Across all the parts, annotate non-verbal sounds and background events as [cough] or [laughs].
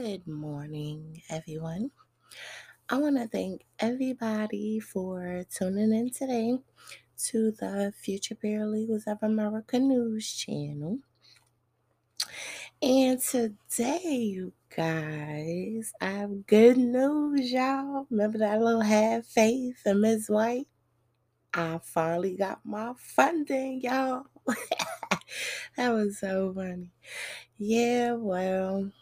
Good morning, everyone. I want to thank everybody for tuning in today to the Future Paralegals of America News channel. And today, you guys, I have good news, y'all. Remember that little half faith and Miss White? I finally got my funding, y'all. [laughs] that was so funny. Yeah, well,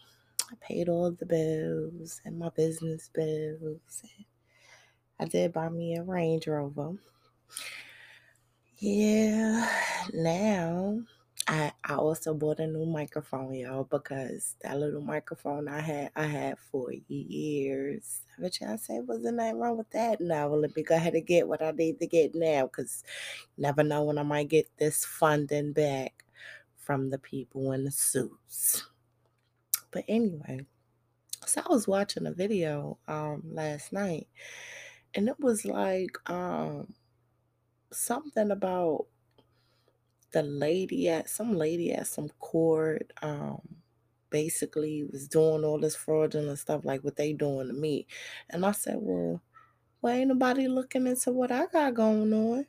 paid all the bills and my business bills. I did buy me a Range Rover. Yeah, now I I also bought a new microphone, y'all, because that little microphone I had I had for years. But y'all say wasn't nothing wrong with that. Now let me go ahead and get what I need to get now, because never know when I might get this funding back from the people in the suits. But anyway, so I was watching a video um last night and it was like um something about the lady at some lady at some court um basically was doing all this fraudulent stuff like what they doing to me. And I said, Well, why ain't nobody looking into what I got going on?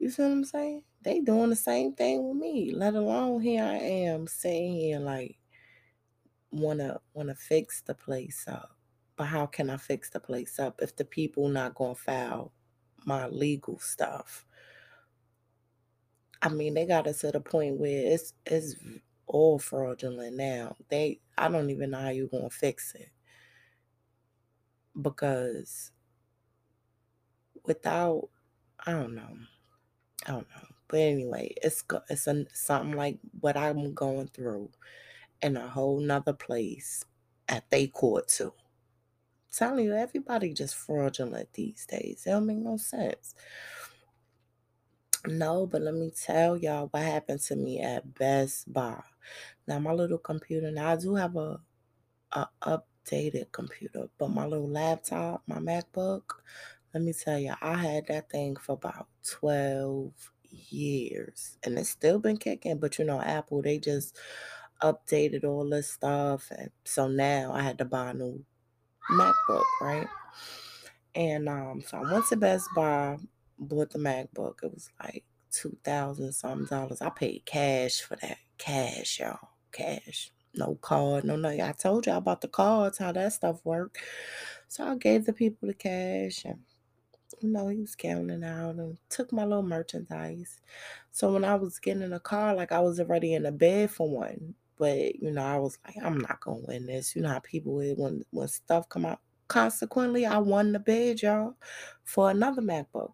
You see what I'm saying? They doing the same thing with me, let alone here I am sitting here like wanna wanna fix the place up. But how can I fix the place up if the people not gonna file my legal stuff? I mean, they got us to the point where it's it's all fraudulent now. They I don't even know how you gonna fix it. Because without I don't know. I don't know. But anyway, it's it's a, something like what I'm going through in a whole nother place at they court too. Telling you, everybody just fraudulent these days. It don't make no sense. No, but let me tell y'all what happened to me at Best Buy. Now my little computer, now I do have a, a updated computer, but my little laptop, my MacBook, let me tell you, I had that thing for about 12 years and it's still been kicking, but you know, Apple, they just updated all this stuff. And so now I had to buy a new MacBook, right? And um, so I went to Best Buy, bought the MacBook. It was like two thousand something dollars. I paid cash for that. Cash, y'all. Cash. No card, no nothing. I told y'all about the cards, how that stuff worked. So I gave the people the cash and you know, he was counting out and took my little merchandise. So when I was getting in the car, like I was already in the bed for one. But you know, I was like, I'm not gonna win this. You know how people when when stuff come out. Consequently, I won the bid, y'all, for another MacBook.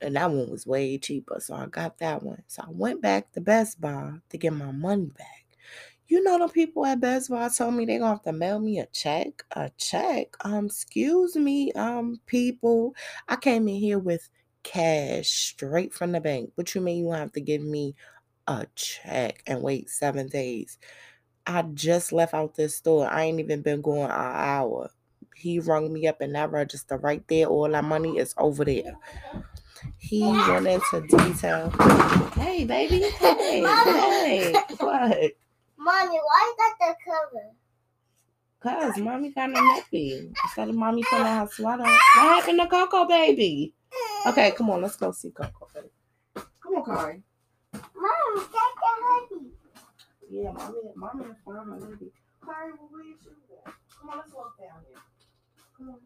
And that one was way cheaper. So I got that one. So I went back to Best Buy to get my money back. You know the people at Best Buy told me they're gonna have to mail me a check. A check. Um, excuse me, um, people. I came in here with cash straight from the bank. What you mean you have to give me a check and wait seven days? I just left out this store. I ain't even been going an hour. He rung me up in that register right there. All that money is over there. He went into detail. Hey, baby. Hey, [laughs] hey. What? Mommy, why is that the cover? Cause mommy got of nappy. Instead of mommy pulling her sweater. What happened to Coco, baby? Okay, come on, let's go see Coco, baby. Come on, Kari. Mom, take the hoodie. Yeah, mommy, mommy fine, my baby. Kari, where your shoes? Come on, let's walk down here. Come on.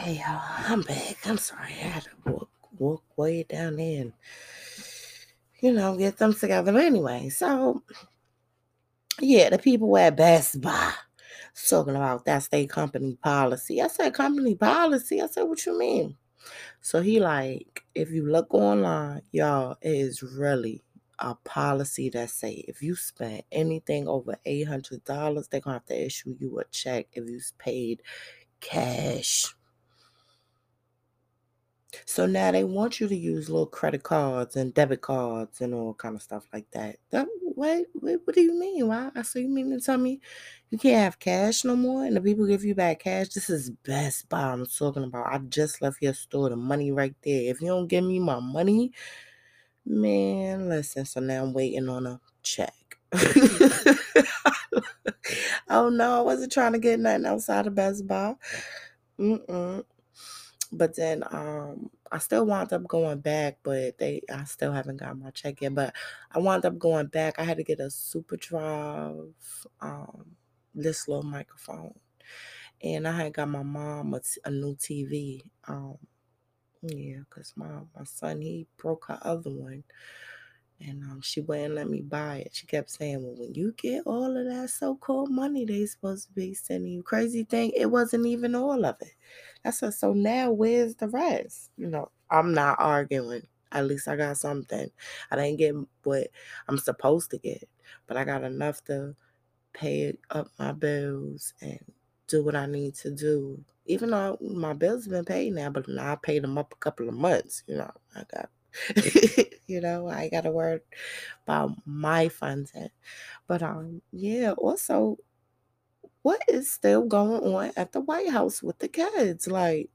Okay, y'all, I'm back. I'm sorry. I had to walk, walk way down there you know, get them together. But anyway, so Yeah, the people at Best Buy talking about that's their company policy. I said, company policy? I said, what you mean? So he like, if you look online, y'all, it is really a policy that say if you spend anything over eight hundred dollars, they're gonna have to issue you a check if you paid cash. So now they want you to use little credit cards and debit cards and all kind of stuff like that. That wait, wait what do you mean? Why? I so you mean to tell me you can't have cash no more and the people give you back cash? This is Best Buy I'm talking about. I just left your store, the money right there. If you don't give me my money, man, listen. So now I'm waiting on a check. [laughs] oh no, I wasn't trying to get nothing outside of Best Buy. Mm-mm. But then um I still wound up going back, but they I still haven't got my check yet. But I wound up going back. I had to get a super drive, um, this little microphone. And I had got my mom a, t- a new TV. Um, yeah, because my, my son he broke her other one. And um, she wouldn't let me buy it. She kept saying, Well, when you get all of that so called money they supposed to be sending you. Crazy thing, it wasn't even all of it. I said, So now where's the rest? You know, I'm not arguing. At least I got something. I didn't get what I'm supposed to get, but I got enough to pay up my bills and do what I need to do. Even though my bills have been paid now, but I paid them up a couple of months. You know, I got [laughs] you know, I got to worry about my funds. But um, yeah. Also, what is still going on at the White House with the kids? Like,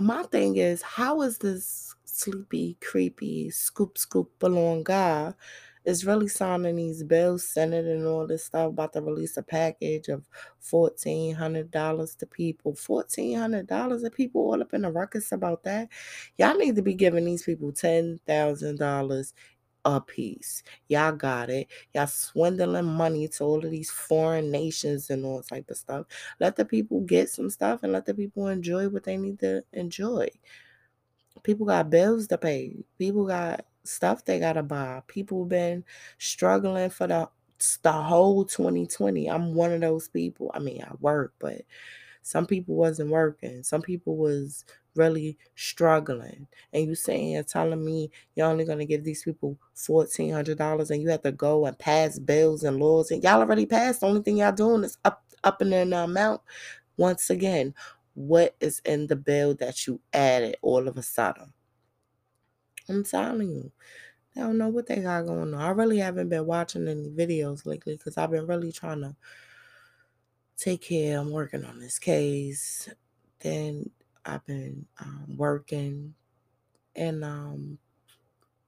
my thing is, how is this sleepy, creepy, scoop, scoop balloon guy is really signing these bills, Senate and all this stuff about to release a package of fourteen hundred dollars to people. Fourteen hundred dollars to people all up in the ruckus about that. Y'all need to be giving these people ten thousand dollars a piece. Y'all got it. Y'all swindling money to all of these foreign nations and all type of stuff. Let the people get some stuff and let the people enjoy what they need to enjoy. People got bills to pay. People got stuff they gotta buy. People been struggling for the the whole 2020. I'm one of those people. I mean, I work, but some people wasn't working. Some people was really struggling. And you saying you're telling me you're only gonna give these people fourteen hundred dollars and you have to go and pass bills and laws and y'all already passed. The only thing y'all doing is up up in the amount. Once again, what is in the bill that you added all of a sudden? I'm telling you. I don't know what they got going on. I really haven't been watching any videos lately because I've been really trying to take care. I'm working on this case. Then I've been um, working, and um,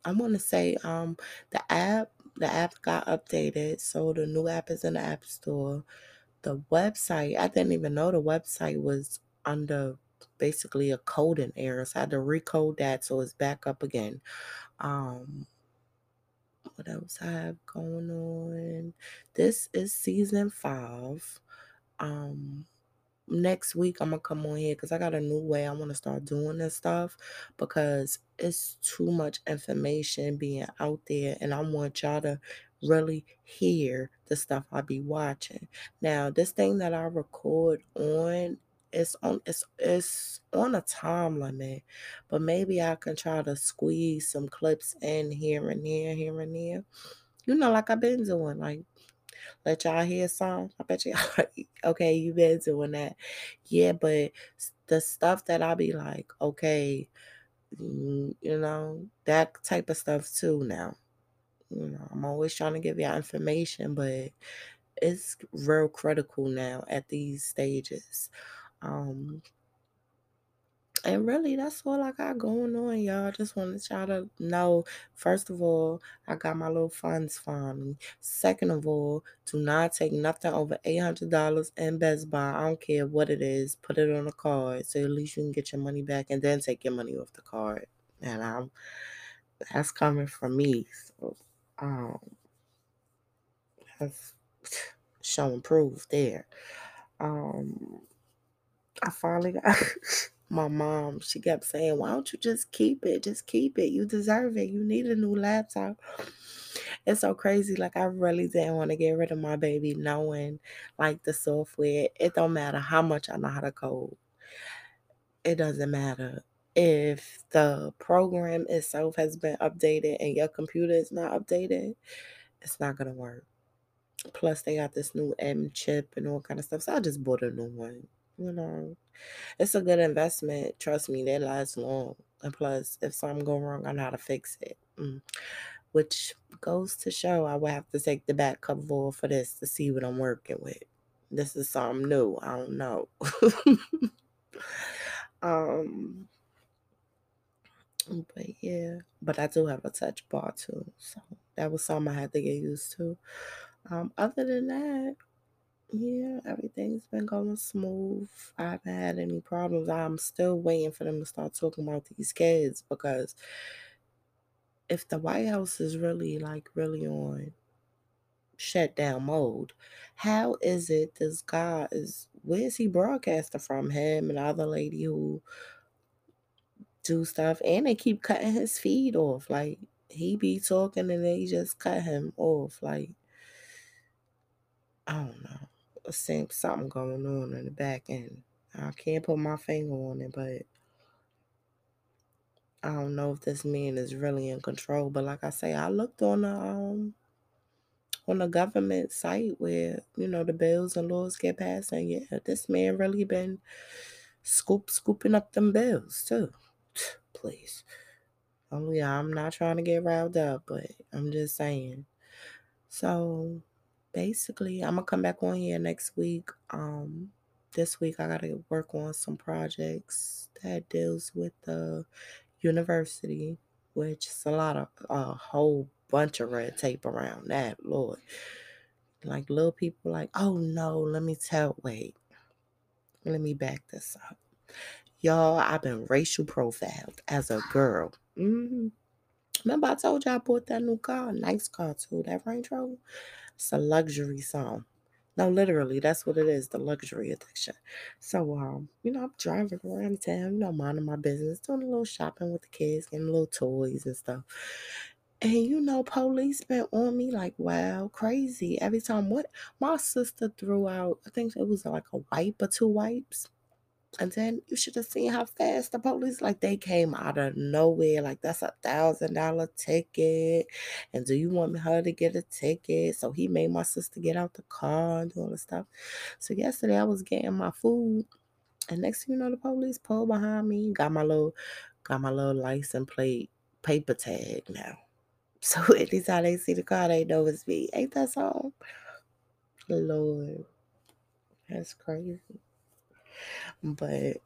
I want to say um, the app the app got updated, so the new app is in the app store. The website I didn't even know the website was under basically a coding error, so I had to recode that so it's back up again. Um, what else I have going on? This is season five. Um, next week I'm gonna come on here because I got a new way I want to start doing this stuff because it's too much information being out there, and I want y'all to really hear the stuff I be watching. Now, this thing that I record on it's on it's it's on a time limit, but maybe I can try to squeeze some clips in here and there, here and there. You know, like I've been doing, like let y'all hear some. I bet you [laughs] okay, you been doing that. Yeah, but the stuff that I be like, okay, mm, you know, that type of stuff too now. You know, I'm always trying to give y'all information, but it's real critical now at these stages. Um, and really, that's all I got going on, y'all. Just wanted y'all to know. First of all, I got my little funds me. Second of all, do not take nothing over eight hundred dollars in Best Buy. I don't care what it is. Put it on a card, so at least you can get your money back, and then take your money off the card. And I'm that's coming from me. So, um, that's showing proof there. Um I finally got [laughs] my mom. She kept saying, Why don't you just keep it? Just keep it. You deserve it. You need a new laptop. it's so crazy. Like I really didn't want to get rid of my baby, knowing like the software. It don't matter how much I know how to code. It doesn't matter if the program itself has been updated and your computer is not updated. It's not gonna work. Plus, they got this new M chip and all kind of stuff. So I just bought a new one. You know, it's a good investment. Trust me, they last long. And plus, if something go wrong, I know how to fix it. Mm. Which goes to show I would have to take the back cover off for this to see what I'm working with. This is something new. I don't know. [laughs] um but yeah, but I do have a touch bar too. So that was something I had to get used to. Um, other than that, yeah, everything's been going smooth. I haven't had any problems. I'm still waiting for them to start talking about these kids because if the White House is really like really on shutdown mode, how is it this guy is where is he broadcasting from? Him and the other lady who do stuff and they keep cutting his feed off. Like he be talking and they just cut him off. Like I don't know. Seems something going on in the back end. I can't put my finger on it, but I don't know if this man is really in control. But like I say, I looked on the um on the government site where, you know, the bills and laws get passed and yeah, this man really been scoop scooping up them bills too. [sighs] Please. Oh yeah, I'm not trying to get riled up, but I'm just saying. So basically I'm gonna come back on here next week. Um this week I gotta work on some projects that deals with the university, which is a lot of a whole bunch of red tape around that, Lord. Like little people like, oh no, let me tell wait. Let me back this up. Y'all, I've been racial profiled as a girl. hmm Remember I told y'all I bought that new car, nice car too, that Range Rover. It's a luxury song. No, literally, that's what it is, the luxury addiction. So, um, you know, I'm driving around town, you know, minding my business, doing a little shopping with the kids, getting little toys and stuff. And you know, police been on me like wow, crazy. Every time what my sister threw out, I think it was like a wipe or two wipes. And then you should have seen how fast the police, like they came out of nowhere. Like that's a thousand dollar ticket. And do you want her to get a ticket? So he made my sister get out the car and do all the stuff. So yesterday I was getting my food. And next thing you know, the police pulled behind me, got my little got my little license plate paper tag now. [laughs] So anytime they see the car, they know it's me. Ain't that so? Lord. That's crazy. But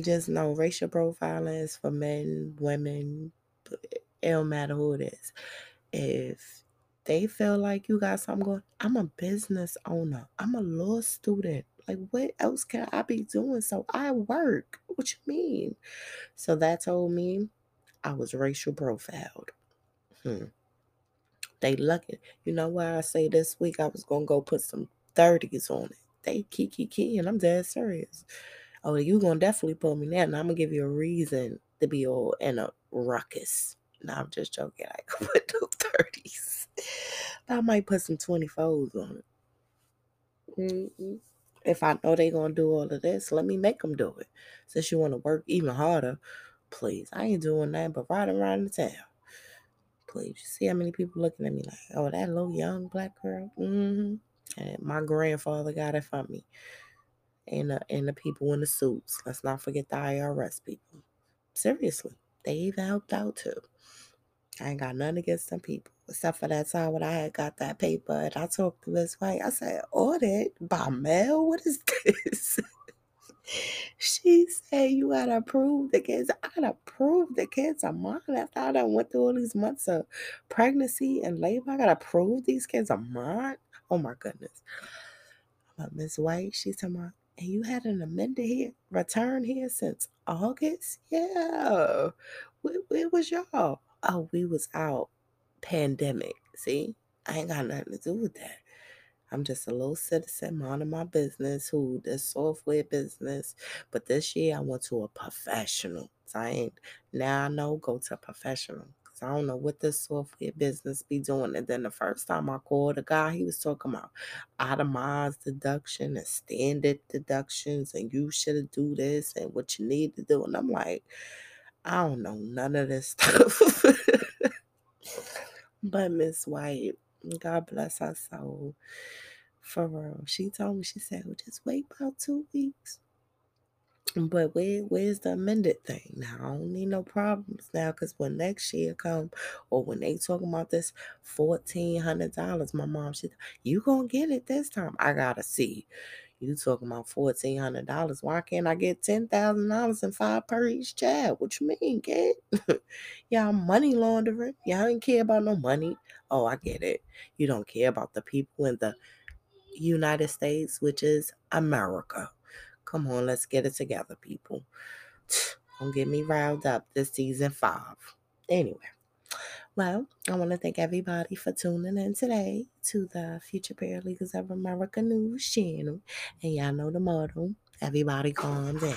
just know racial profiling is for men, women, it don't matter who it is. If they feel like you got something going, I'm a business owner. I'm a law student. Like what else can I be doing? So I work. What you mean? So that told me I was racial profiled. Hmm. They lucky. You know why I say this week I was gonna go put some 30s on it. They key key key and I'm dead serious. Oh, you gonna definitely pull me now, and I'm gonna give you a reason to be all in a ruckus. Now I'm just joking. I could put no 30s. I might put some 24s on it. Mm-mm. If I know they gonna do all of this, let me make them do it. Since you want to work even harder, please. I ain't doing that but riding around the town. Please. You see how many people looking at me like, oh, that little young black girl? Mm-hmm. And my grandfather got it for me. And the, and the people in the suits. Let's not forget the IRS people. Seriously. They even helped out too. I ain't got nothing against some people. Except for that time when I had got that paper and I talked to Miss White. I said, audit by mail? What is this? [laughs] she said you gotta prove the kids. I gotta prove the kids are mine after I done went through all these months of pregnancy and labor. I gotta prove these kids are mine. Oh my goodness. But Miss White, she's talking about, and you had an amended here, return here since August? Yeah. Where, where was y'all? Oh, we was out pandemic. See, I ain't got nothing to do with that. I'm just a little citizen minding my business who does software business. But this year I went to a professional. So I ain't now I know go to a professional I don't know what this software business be doing. And then the first time I called the guy, he was talking about itemized deduction and standard deductions, and you should do this and what you need to do. And I'm like, I don't know none of this [laughs] stuff. but Miss White, God bless her soul. For real. She told me, she said, well, just wait about two weeks. But where where's the amended thing now? I don't need no problems now because when next year come or when they talking about this fourteen hundred dollars, my mom said, You gonna get it this time. I gotta see. You talking about fourteen hundred dollars. Why can't I get ten thousand dollars and five per each child? What you mean, kid? [laughs] Y'all money laundering. Y'all don't care about no money. Oh, I get it. You don't care about the people in the United States, which is America. Come on, let's get it together, people. [sighs] Don't get me riled up this season five. Anyway, well, I want to thank everybody for tuning in today to the Future Paralegals of America News channel. And y'all know the motto everybody calm down.